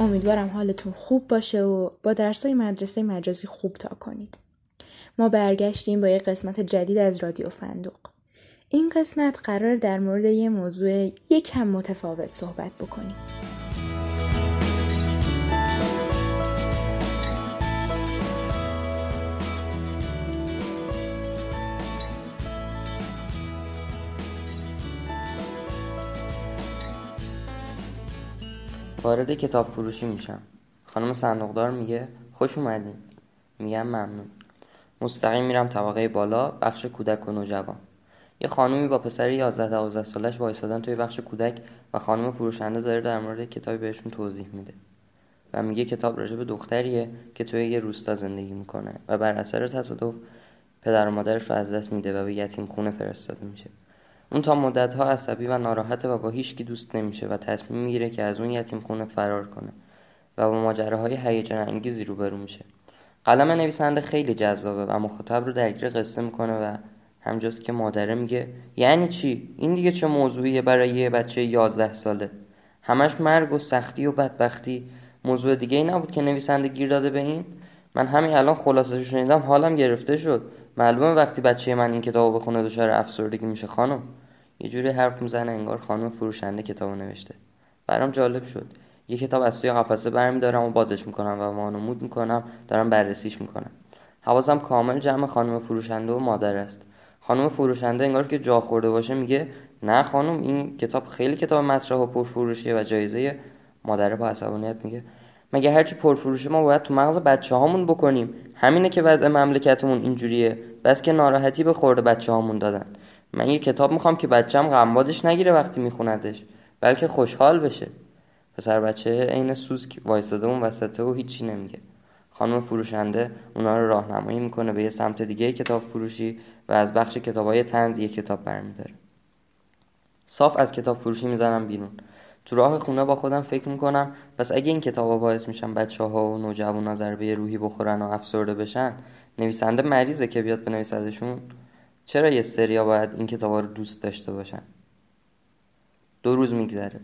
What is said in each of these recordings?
امیدوارم حالتون خوب باشه و با درسای مدرسه مجازی خوب تا کنید. ما برگشتیم با یه قسمت جدید از رادیو فندوق این قسمت قرار در مورد یه موضوع یکم متفاوت صحبت بکنیم. وارد کتاب فروشی میشم. خانم صندوقدار میگه خوش اومدین. میگم ممنون. مستقیم میرم طبقه بالا بخش کودک و نوجوان. یه خانومی با پسر 11 12 سالش وایسادن توی بخش کودک و خانم فروشنده داره در مورد کتابی بهشون توضیح میده. و میگه کتاب راجع به دختریه که توی یه روستا زندگی می‌کنه و بر اثر تصادف پدر و مادرش رو از دست میده و به یتیم خونه فرستاده میشه. اون تا مدتها عصبی و ناراحته و با هیچکی دوست نمیشه و تصمیم می‌گیره که از اون یتیم خونه فرار کنه و با ماجراهای هیجان انگیزی روبرو میشه. قلم نویسنده خیلی جذابه و مخاطب رو درگیر قصه می‌کنه و همجاست که مادره میگه یعنی چی؟ این دیگه چه موضوعیه برای یه بچه یازده ساله؟ همش مرگ و سختی و بدبختی. موضوع دیگه ای نبود که نویسنده گیر داده به این؟ من همین الان خلاصه شنیدم حالم گرفته شد. معلومه وقتی بچه من این کتابو بخونه دچار افسردگی میشه خانم. یه جوری حرف می‌زنه انگار خانم فروشنده کتابو نوشته. برام جالب شد. یه کتاب از توی قفسه برمیدارم و بازش می‌کنم و مانمود می‌کنم دارم بررسیش می‌کنم. حواسم کامل جمع خانم فروشنده و مادر است. خانم فروشنده انگار که جا خورده باشه میگه نه خانم این کتاب خیلی کتاب مطرح و پرفروشیه و جایزه مادر با عصبانیت میگه. مگه هرچی پرفروشه ما باید تو مغز بچه هامون بکنیم؟ همینه که وضع مملکتمون اینجوریه. بس که ناراحتی به خورده بچه هامون دادن. من یه کتاب می‌خوام که بچم غمبادش نگیره وقتی میخوندش. بلکه خوشحال بشه. پسر بچه عین سوسک وایستاده اون وسطه و هیچی نمیگه. خانم فروشنده اونا رو راهنمایی می‌کنه به یه سمت دیگه کتاب فروشی و از بخش کتابای تنز یه کتاب برمیداره. صاف از کتاب فروشی می‌زنم بیرون. تو راه خونه با خودم فکر می‌کنم پس اگه این کتابا باعث میشن بچه ها و نوجوانا ضربه روحی بخورن و افسرده بشن نویسنده مریضه که بیاد بنویسدشون چرا یه سریا باید این کتابا رو دوست داشته باشن؟ دو روز میگذره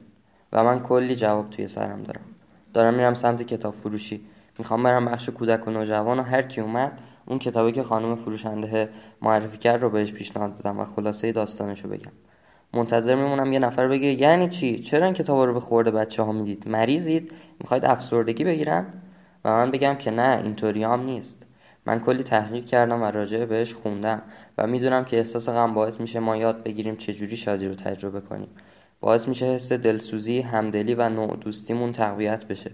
و من کلی جواب توی سرم دارم. دارم میرم سمت کتاب فروشی. می‌خوام برم بخش کودک و نوجوان و هر کی اومد اون کتابی که خانم فروشنده معرفی کرد رو بهش پیشنهاد بدم و خلاصه داستانش رو بگم. منتظر میمونم یه نفر بگه یعنی چی؟ چرا این کتاب رو به خورده بچه ها می‌دید؟ مریضید؟ می‌خواید افسردگی بگیرن؟ و من بگم که نه اینطوری هم نیست. من کلی تحقیق کردم و راجع بهش خوندم و می‌دونم که احساس غم باعث میشه ما یاد بگیریم چجوری شادی رو تجربه کنیم. باعث میشه حس دلسوزی همدلی و نوع دوستیمون تقویت بشه.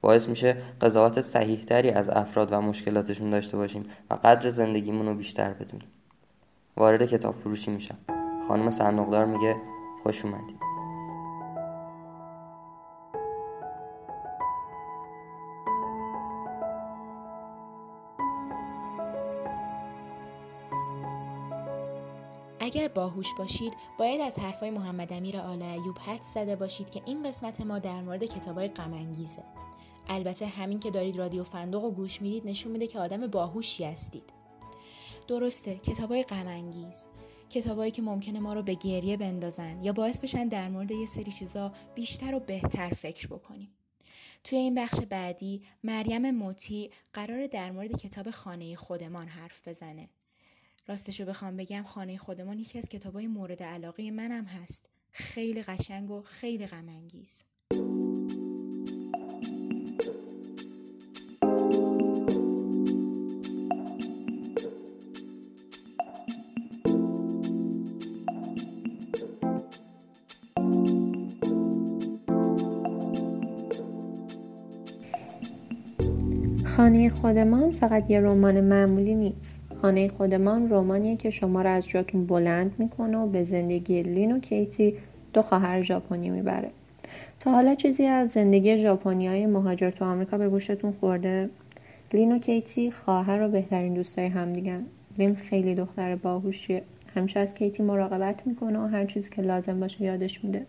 باعث میشه قضاوت صحیحتری از افراد و مشکلاتشون داشته باشیم و قدر زندگیمون رو بیشتر بدونیم. وارد کتاب فروشی میشم. خانم صندوقدار میگه خوش اومدی. اگر باهوش باشید باید از حرفای محمد امیر آل ایوب حد زده باشید که این قسمت ما در مورد کتابای غم البته همین که دارید رادیو فندق و گوش می‌دید نشون میده که آدم باهوشی هستید. درسته کتابای غم کتابایی که ممکنه ما رو به گریه بندازن یا باعث بشن در مورد یه سری چیزا بیشتر و بهتر فکر بکنیم. توی این بخش بعدی مریم موتی قرار در مورد کتاب خانه خودمان حرف بزنه. راستشو بخوام بگم خانه خودمان یکی از کتابای مورد علاقه منم هست. خیلی قشنگ و خیلی غم خانه خودمان فقط یه رمان معمولی نیست. خانه خودمان رمانیه که شما را از جاتون بلند می‌کنه و به زندگی لین و کیتی دو خواهر ژاپنی می‌بره. تا حالا چیزی از زندگی ژاپنی های مهاجر تو آمریکا به گوشتون خورده؟ لین و کیتی خواهر و بهترین دوستای همدیگن. لین خیلی دختر باهوشیه. همیشه از کیتی مراقبت می‌کنه و هر چیزی که لازم باشه یادش میده.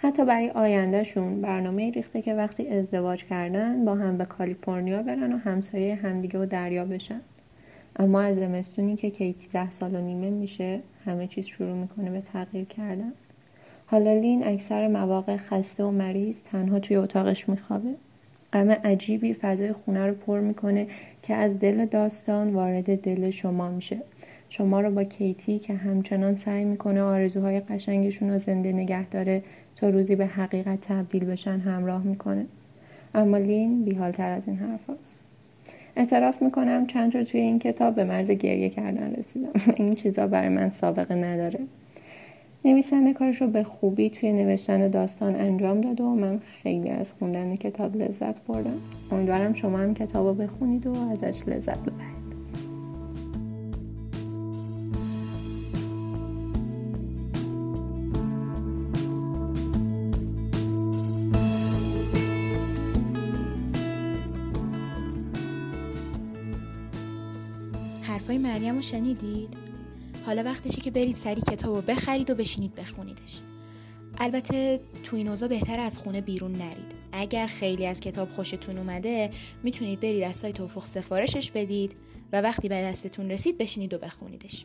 حتی برای آیندهشون برنامه ریخته که وقتی ازدواج کردن با هم به کالیفرنیا برن و همسایه همدیگه و دریا بشن. اما از زمستونی که کیتی ده سال و نیمه میشه همه چیز شروع می‌کنه به تغییر کردن. حالا لین اکثر مواقع خسته و مریض تنها توی اتاقش میخوابه. غم عجیبی فضای خونه رو پر می‌کنه که از دل داستان وارد دل شما میشه. شما رو با کیتی که همچنان سعی می‌کنه آرزوهای قشنگشون رو زنده نگه داره تا روزی به حقیقت تبدیل بشن همراه می‌کنه. اما لین بیحالتر از این حرف هست. اعتراف می‌کنم چند جا توی این کتاب به مرز گریه کردن رسیدم. این چیزا برای من سابقه نداره. نویسنده کارش رو به خوبی توی نوشتن داستان انجام داده و من خیلی از خوندن کتاب لذت بردم. امیدوارم شما هم کتاب رو بخونید و ازش لذت ببرید. حرفای مریم رو شنیدید؟ حالا وقتشه که برید سری کتاب رو بخرید و بشینید بخونیدش. البته تو این اوضاع بهتر از خونه بیرون نرید. اگر خیلی از کتاب خوشتون اومده می‌تونید برید از سایت افق سفارشش بدید و وقتی به دستتون رسید بشینید و بخونیدش.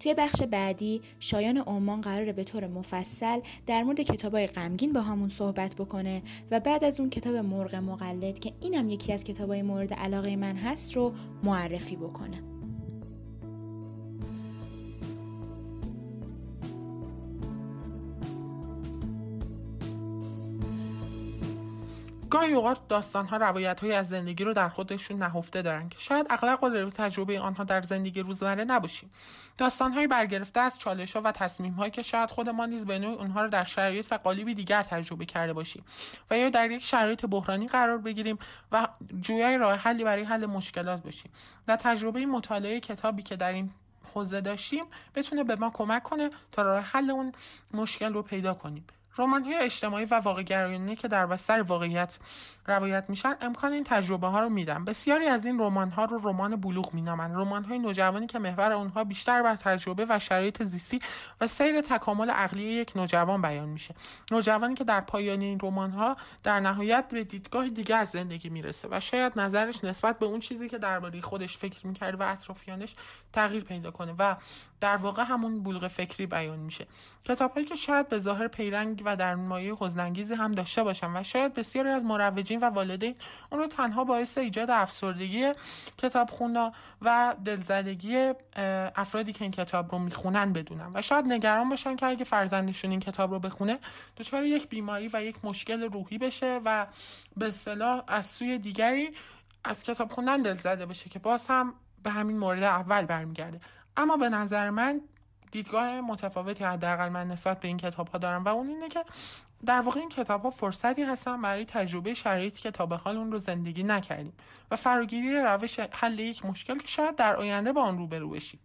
توی بخش بعدی شایان عمان قراره به طور مفصل در مورد کتابای غمگین با همون صحبت بکنه و بعد از اون کتاب مرغ مقلد که اینم یکی از کتابای مورد علاقه من هست رو معرفی بکنه. گاهی اوقات داستان ها روایت های از زندگی رو در خودشون نهفته دارن که شاید اغلب قادر به تجربه آنها در زندگی روزمره نباشیم. داستان های برگرفته از چالش ها و تصمیم هایی که شاید خود ما نیز به نوعی اونها رو در شرایط و قالبی دیگر تجربه کرده باشیم و یا در یک شرایط بحرانی قرار بگیریم و جویای راه حلی برای حل مشکلات باشیم. و تجربه مطالعه کتابی که در این حوزه داشتیم بتونه به ما کمک کنه تا راه حل اون مشکل رو پیدا کنیم. رمان های اجتماعی و واقع گرایانه که در بستر واقعیت روایت میشن امکان این تجربه ها رو میدن بسیاری از این رمان ها رو رمان بلوغ مینامند رمان های نوجوانی که محور اونها بیشتر بر تجربه و شرایط زیستی و سیر تکامل عقلی یک نوجوان بیان میشه. نوجوانی که در پایان این رمان ها در نهایت به دیدگاه دیگه از زندگی می‌رسه و شاید نظرش نسبت به اون چیزی که درباره خودش فکر می‌کرد و اطرافیانش تغییر پیدا کنه و در واقع همون بلوغ فکری بیان میشه. کتابهایی که شاید به ظاهر پیرنگ و در مایه حزنانگیزی هم داشته باشن و شاید بسیاری از مروجین و والدین اون رو تنها باعث ایجاد افسردگی کتاب خونا و دلزدگی افرادی که این کتاب رو می‌خونن بدونن. و شاید نگران باشن که اگه فرزندشون این کتاب رو بخونه دچار یک بیماری و یک مشکل روحی بشه و به اصطلاح از سوی دیگری از کتاب خوندن دلزده بشه که باز هم به همین مورد اول برمیگرده. اما به نظر من دیدگاه متفاوتی حداقل من نسبت به این کتاب ها دارم و اون اینه که در واقع این کتاب ها فرصتی هستن برای تجربه شرایطی که تا به حال اون رو زندگی نکردیم و فراگیری روش حل یک مشکل که شاید در آینده با آن روبرو بشیم.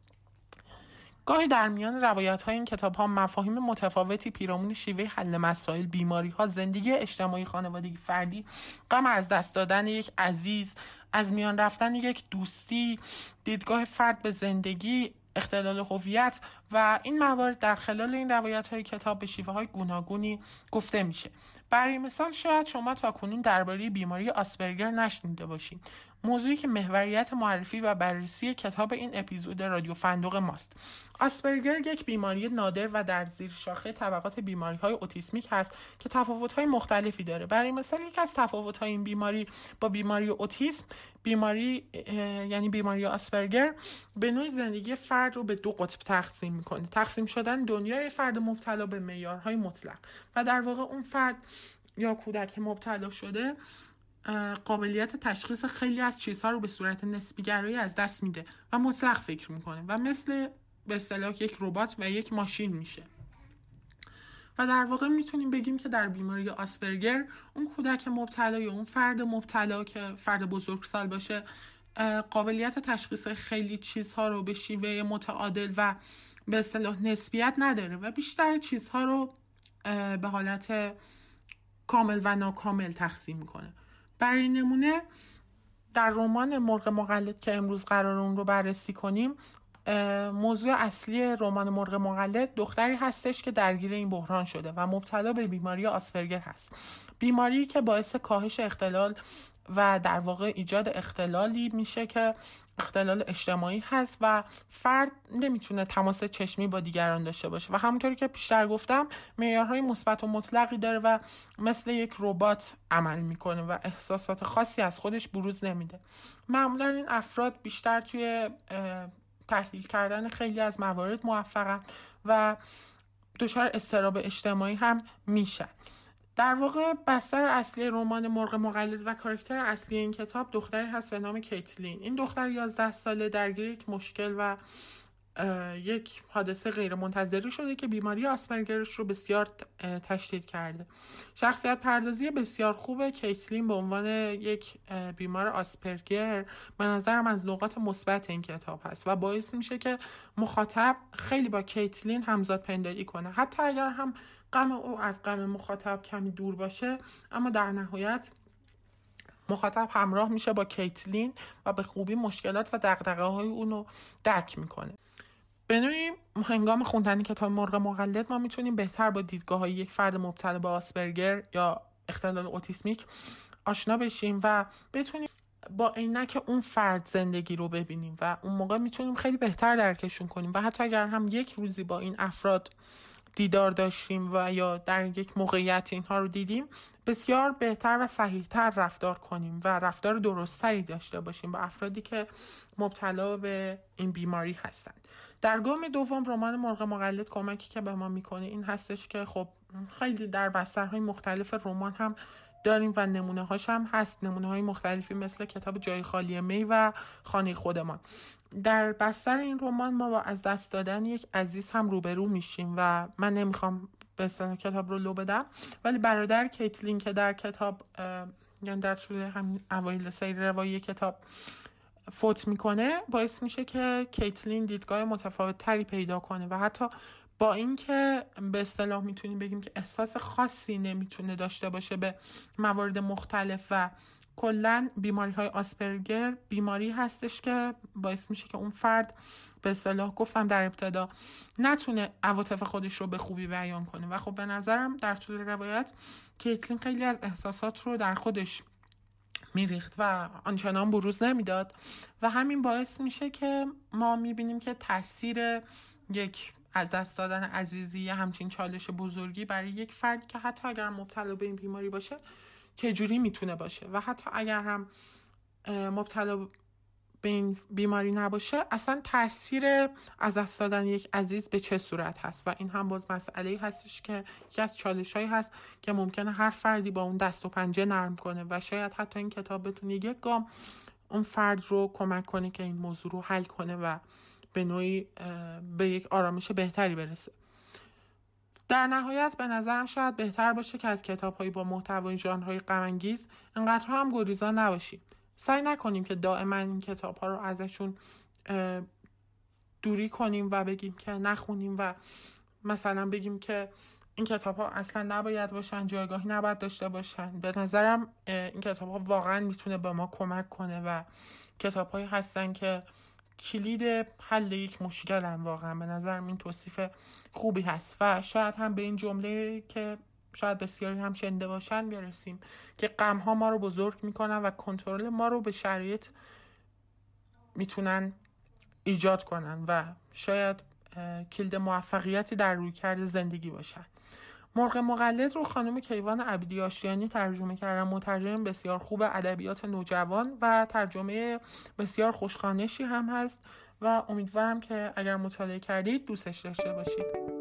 گاهی در میان روایت های این کتاب ها مفاهیم متفاوتی پیرامون شیوه حل مسائل بیماری ها زندگی اجتماعی خانوادگی فردی غم از دست دادن یک عزیز از میان رفتن یک دوستی دیدگاه فرد به زندگی اختلال هویت و این موارد در خلال این روایت های کتاب به شیوه های گوناگونی گفته میشه. برای مثال شاید شما تا کنون درباره بیماری آسپرگر نشنیده باشید موضوعی که محوریت معرفی و بررسی کتاب این اپیزود رادیو فندق ماست. آسپرگر یک بیماری نادر و در زیر شاخه طبقات بیماری های اوتیسمیک هست که تفاوت های مختلفی داره. برای مثال یکی از تفاوت های این بیماری با بیماری اوتیسم بیماری یعنی بیماری آسپرگر به نوع زندگی فرد رو به دو قطب تقسیم می‌کنه. تقسیم شدن دنیای فرد مبتلا به معیارهای مطلق. و در واقع اون فرد یا کودک مبتلا شده قابلیت تشخیص خیلی از چیزها رو به صورت نسبیگرایی از دست میده و مطلق فکر می‌کنه و مثل به اصطلاح یک ربات و یک ماشین میشه. و در واقع می‌تونیم بگیم که در بیماری آسپرگر اون کودک مبتلا یا اون فرد مبتلا که فرد بزرگسال باشه قابلیت تشخیص خیلی چیزها رو به شیوه متعادل و به اصطلاح نسبیت نداره و بیشتر چیزها رو به حالت کامل و ناکامل تقسیم می‌کنه. برای نمونه در رمان مرغ مقلد که امروز قرار اون رو بررسی کنیم موضوع اصلی رمان مرغ مقلد دختری هستش که درگیر این بحران شده و مبتلا به بیماری آسپرگر هست. بیماری که باعث کاهش اختلال و در واقع ایجاد اختلالی میشه که اختلال اجتماعی هست و فرد نمی‌تونه تماس چشمی با دیگران داشته باشه. و همونطوری که پیشتر گفتم معیارهای مثبت و مطلقی داره و مثل یک ربات عمل می‌کنه و احساسات خاصی از خودش بروز نمیده. معمولا این افراد بیشتر توی تحلیل کردن خیلی از موارد موفقن و دچار استراب اجتماعی هم میشن. در واقع بستر اصلی رمان مرغ مقلد و کاراکتر اصلی این کتاب دختری هست به نام کیتلین. این دختر 11 ساله درگیر یک مشکل و یک حادثه غیر منتظری شده که بیماری آسپرگرش رو بسیار تشدید کرده. شخصیت پردازی بسیار خوبه. کیتلین به عنوان یک بیمار آسپرگر به نظرم از نقاط مثبت این کتاب هست و باعث میشه که مخاطب خیلی با کیتلین همزاد پنداری کنه. حتی اگر هم غم او از غم مخاطب کمی دور باشه اما در نهایت مخاطب همراه میشه با کیتلین و به خوبی مشکلات و دقدقه های اونو درک می‌کنه. نوعی هنگام خوندن کتاب مرغ مقلد ما می‌تونیم بهتر با دیدگاه های یک فرد مبتلا به آسپرگر یا اختلال اوتیسمیک آشنا بشیم و بتونیم با عینک اون فرد زندگی رو ببینیم و اون موقع می‌تونیم خیلی بهتر درکشون کنیم. و حتی اگر هم یک روزی با این افراد دیدار داشتیم و یا در یک موقعیت اینها رو دیدیم بسیار بهتر و صحیحتر رفتار کنیم و رفتار درستتری داشته باشیم با افرادی که مبتلا به این بیماری هستند. در گام دوم رمان مرغ مقلد کمکی که به ما می‌کنه این هستش که خب خیلی در بسترهای مختلف رمان هم داریم و نمونه هاش هم هست. نمونه های مختلفی مثل کتاب جای خالی می و خانه خودمان. در بستر این رمان ما با از دست دادن یک عزیز هم روبرو میشیم و من نمی‌خوام به کتاب رو لو بدم ولی برادر کیتلین که در کتاب یعنی در طول هم اوایل سیر روایی کتاب فوت می‌کنه باعث میشه که کیتلین دیدگاه متفاوت تری پیدا کنه و حتی با اینکه به اصطلاح می‌تونیم بگیم که احساس خاصی نمی‌تونه داشته باشه به موارد مختلف و کلا بیماری های آسپرگر بیماری هستش که باعث میشه که اون فرد به اصطلاح گفتم در ابتدا نتونه عواطف خودش رو به خوبی بیان کنه. و خب به نظرم در طول روایت کیتلین خیلی از احساسات رو در خودش میریخت و آنچنان بروز نمی‌داد. و همین باعث میشه که ما می‌بینیم که تاثیر یک از دست دادن عزیزی همچین چالش بزرگی برای یک فرد که حتی اگر مبتلا به این بیماری باشه چجوری می‌تونه باشه و حتی اگر هم مبتلا به این بیماری نباشه اصلا تاثیر از دست دادن یک عزیز به چه صورت هست؟ و این هم باز مسئله هستش که یکی از چالش هایی هست که ممکنه هر فردی با اون دست و پنجه نرم کنه و شاید حتی این کتاب بتونه یک گام اون فرد رو کمک کنه که این موضوع رو حل کنه و به نوعی به یک آرامش بهتری برسه. در نهایت به نظرم شاید بهتر باشه که از کتاب هایی با محتوای ژانرهای غمانگیز انقدر هم گریزان نباشیم. سعی نکنیم که دائما این کتاب ها رو ازشون دوری کنیم و بگیم که نخونیم و مثلا بگیم که این کتاب ها اصلا نباید باشن جایگاهی نباید داشته باشن. به نظرم این کتاب ها واقعا می‌تونه به ما کمک کنه و کتاب هایی هستن که کلید حل یک مشکل هم واقعا. به نظرم این توصیف خوبی هست و شاید هم به این جمله که شاید بسیاری هم شنده باشن برسیم که غم ها ما رو بزرگ می‌کنن و کنترل ما رو به شرایط می‌تونن ایجاد کنن و شاید کلید موفقیتی در روی کرده زندگی باشن. مرغ مقلد رو خانم کیوان عبدی آشیانی ترجمه کردن. مترجم بسیار خوب ادبیات نوجوان و ترجمه بسیار خوشخانشی هم هست. و امیدوارم که اگر مطالعه کردید دوستش داشته باشید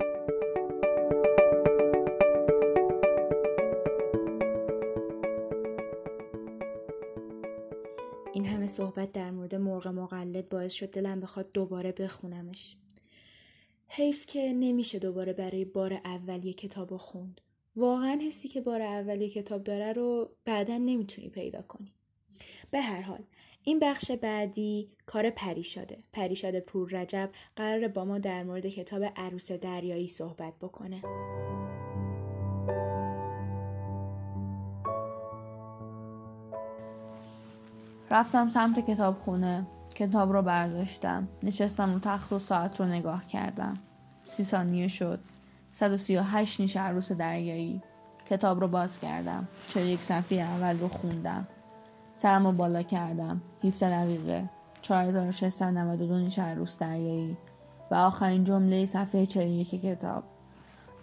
این همه صحبت در مورد مرغ مقلد باعث شد دلم بخواد دوباره بخونمش حیف که نمیشه دوباره برای بار اولی کتاب خوند. واقعا حسی که بار اولی کتاب داره رو بعدا نمی‌تونی پیدا کنی. به هر حال این بخش بعدی کار پریشاده. پریشاد پور رجب قرار با ما در مورد کتاب عروس دریایی صحبت بکنه. رفتم سمت کتاب خونه کتاب رو برداشتم. نشستم رو تخت و ساعت رو نگاه کردم. سی ثانیه شد. 138 نیش عروس دریایی. کتاب رو باز کردم. چرا یک صفحه اول رو خوندم. سرم رو بالا کردم. 17 دقیقه. 4692 نیش عروس دریایی. و آخرین جمله صفحه 41 کتاب.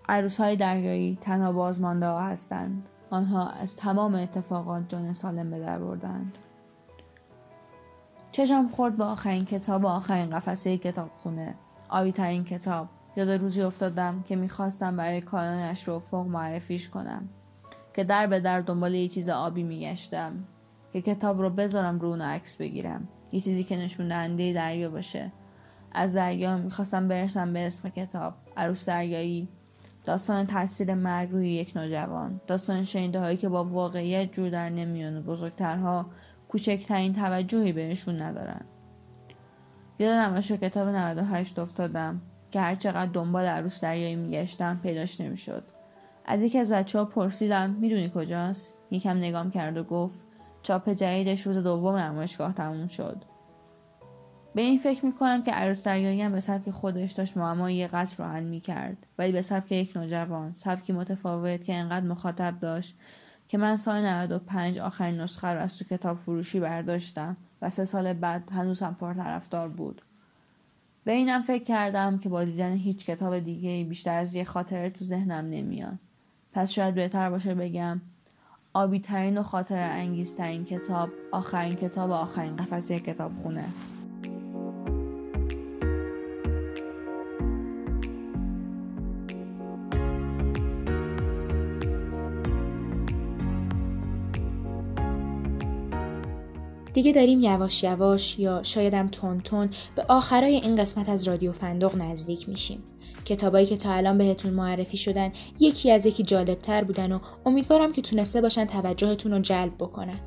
عروس های دریایی تنها بازمانده ها هستند. آنها از تمام اتفاقات جان سالم به در بردند. چشم خورد به آخرین کتاب و آخرین قفسه کتاب خونه آبی ترین کتاب. یاد روزی افتادم که می‌خواستم برای کارانش رو افق معرفیش کنم. که در به در دنبال یه چیز آبی میگشتم. که کتاب رو بذارم رو اون عکس بگیرم. یه چیزی که نشون دهنده دریا باشه. از دریا می‌خواستم برسم به اسم کتاب. عروس دریایی. داستان تاثیر مرگ روی یک نوجوان. داستان شنیده هایی که با واقعیت جور در نمیان و بزرگترها کوچکترین توجهی بهشون ندارن. یادم باشه کتاب 98 افتادم. که هر چقدر دنبال عروس دریایی میگشتم پیداش نمی‌شد. از یکی از بچه ها پرسیدم می‌دونی کجاست؟ یکم نگام کرد و گفت چاپ جدیدش روز دوم نمایشگاه تموم شد. به این فکر می‌کنم که عروس دریایی هم به سبک خودش داشت معمای قتل رو حل می‌کرد. ولی به سبک یک نوجوان سبکی متفاوت که انقدر مخاطب داشت که من سال 95 آخرین نسخه رو از تو کتاب فروشی برداشتم و سه سال بعد هنوزم پرطرفدار بود. به اینم فکر کردم که با دیدن هیچ کتاب دیگه بیشتر از یه خاطره تو ذهنم نمیاد. پس شاید بهتر باشه بگم آبی ترین و خاطر انگیزترین کتاب آخرین کتاب آخرین قفسه کتاب خونه دیگه داریم یواش یواش یا شایدم تون تون به آخرای این قسمت از رادیو فندق نزدیک میشیم. کتابایی که تا الان بهتون معرفی شدن یکی از یکی جالبتر بودن و امیدوارم که تونسته باشن توجهتون رو جلب بکنن.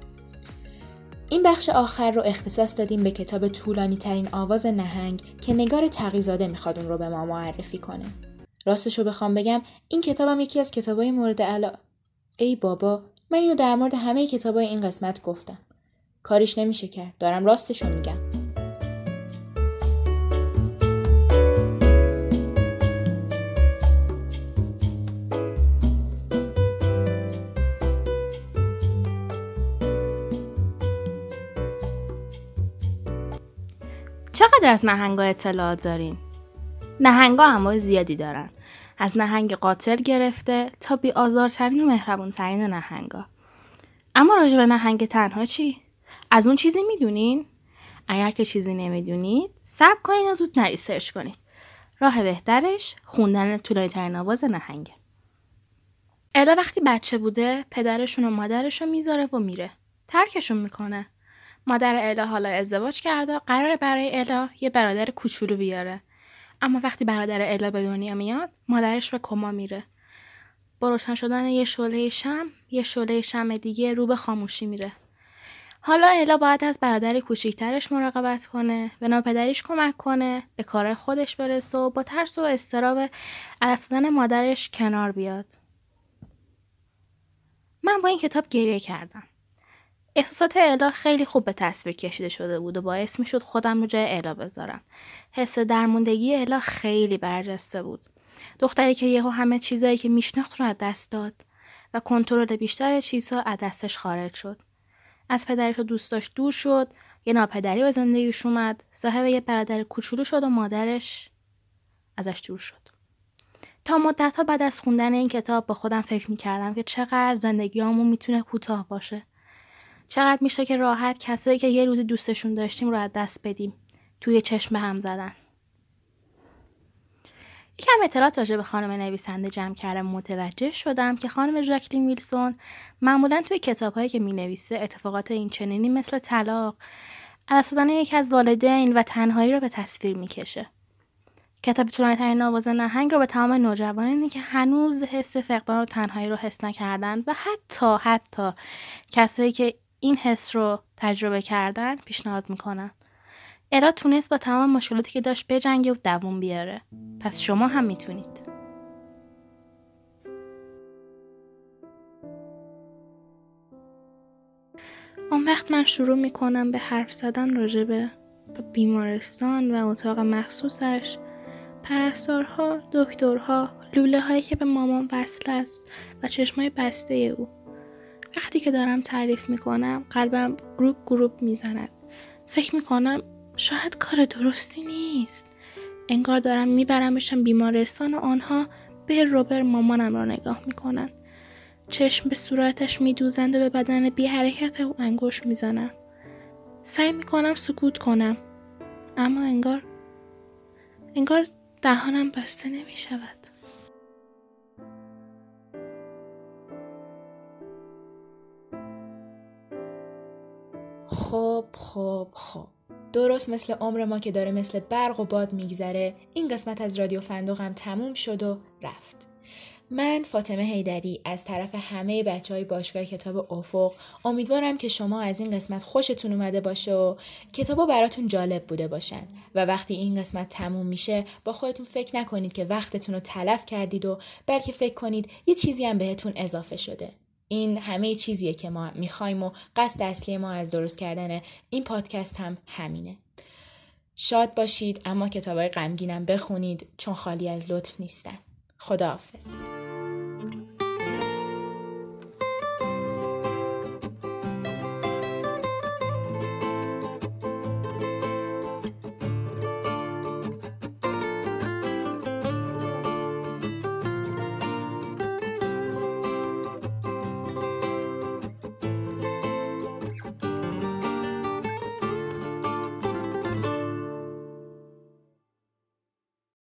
این بخش آخر رو اختصاص دادیم به کتاب طولانی ترین آواز نهنگ که نگار تقیزاده می‌خواد اون رو به ما معرفی کنه. راستش رو بخوام بگم این کتابم یکی از کتابای مورد علا ای بابا من اینو در مورد همه کتابای این قسمت گفتم. کاریش نمیشه کرد دارم راستشو میگم چقدر از نهنگا اطلاعات دارین؟ نهنگا انواع زیادی دارن. از نهنگ قاتل گرفته تا بی آزارترین و مهربونترین نهنگا. اما راجع به نهنگ تنها چی؟ از اون چیزی می‌دونین؟ اگر که چیزی نمی‌دونید سب کنید و زود نری سرچ کنید. راه بهترش خوندن طولانی ترین آواز نهنگه. الا وقتی بچه بوده پدرشون و مادرشون می‌ذاره و میره. ترکشون می‌کنه. مادر الا حالا ازدواج کرده قرار برای الا یه برادر کوچولو بیاره. اما وقتی برادر الا به دنیا میاد مادرش به کما میره. با روشن شدن یه شعله شم یه شعله شم دیگه رو به خاموشی میره. حالا الا باید از برادر کوچیکترش مراقبت کنه به ناپدریش کمک کنه به کار خودش برسه و با ترس و استراب از مادرش کنار بیاد. من با این کتاب گریه کردم. احساسات الا خیلی خوب به تصویر کشیده شده بود و باعث می شد خودم رو جای الا بذارم. حس درموندگی الا خیلی برجسته بود. دختری که یهو همه چیزایی که میشناخت رو از دست داد و کنترل بیشتر چیزها از دستش خارج شد. از پدرش و دوستاش دور شد یه ناپدری به زندگیش اومد صاحب یه برادر کوچولو شد و مادرش ازش دور شد. تا مدت ها بعد از خوندن این کتاب با خودم فکر می‌کردم که چقدر زندگی همون می‌تونه کوتاه باشه. چقدر میشه که راحت کسایی که یه روزی دوستشون داشتیم رو از دست بدیم. توی چشم هم زدن. یکم اطلاعات راجع به خانم نویسنده جمع کردم متوجه شدم که خانم ژاکلین ویلسون معمولا توی کتابهایی که می نویسه اتفاقات این چنینی مثل طلاق از یک از والدین و تنهایی رو به تصویر می‌کشه. کتاب طولانی ترین نواز نهنگ رو به تمام نوجوانانی که هنوز حس فقدان و تنهایی رو حس نکردن و حتی حتی کسایی که این حس رو تجربه کردن پیشنهاد می‌کنم الا تونست با تمام مشکلاتی که داشت بجنگه و دووم بیاره. پس شما هم می‌تونید. اون وقت من شروع می‌کنم به حرف زدن راجع به بیمارستان و اتاق مخصوصش. پرستارها دکترها لوله هایی که به مامان وصل است و چشمای بسته او. وقتی که دارم تعریف می‌کنم قلبم گروپ گروپ می‌زند. فکر می‌کنم شاید کار درستی نیست. انگار دارم میبرمشم بیمارستان و آنها به روبر مامانم را نگاه می‌کنن چشم به صورتش میدوزند و به بدن بی حرکت او انگوش می‌زنم سعی می‌کنم سکوت کنم اما انگار انگار دهانم بسته نمی‌شود. خب خب خب. درست مثل عمر ما که داره مثل برق و باد میگذره این قسمت از رادیو فندقم تموم شد و رفت. من فاطمه هیدری از طرف همه بچه های باشگاه کتاب افق امیدوارم که شما از این قسمت خوشتون اومده باشه و کتابا براتون جالب بوده باشن. و وقتی این قسمت تموم میشه با خودتون فکر نکنید که وقتتون رو تلف کردید و بلکه فکر کنید یه چیزی هم بهتون اضافه شده. این همه چیزیه که ما می‌خوایم و قصد اصلی ما از درست کردن این پادکست هم همینه. شاد باشید اما کتابای غمگینم بخونید چون خالی از لطف نیستن. خداحافظ.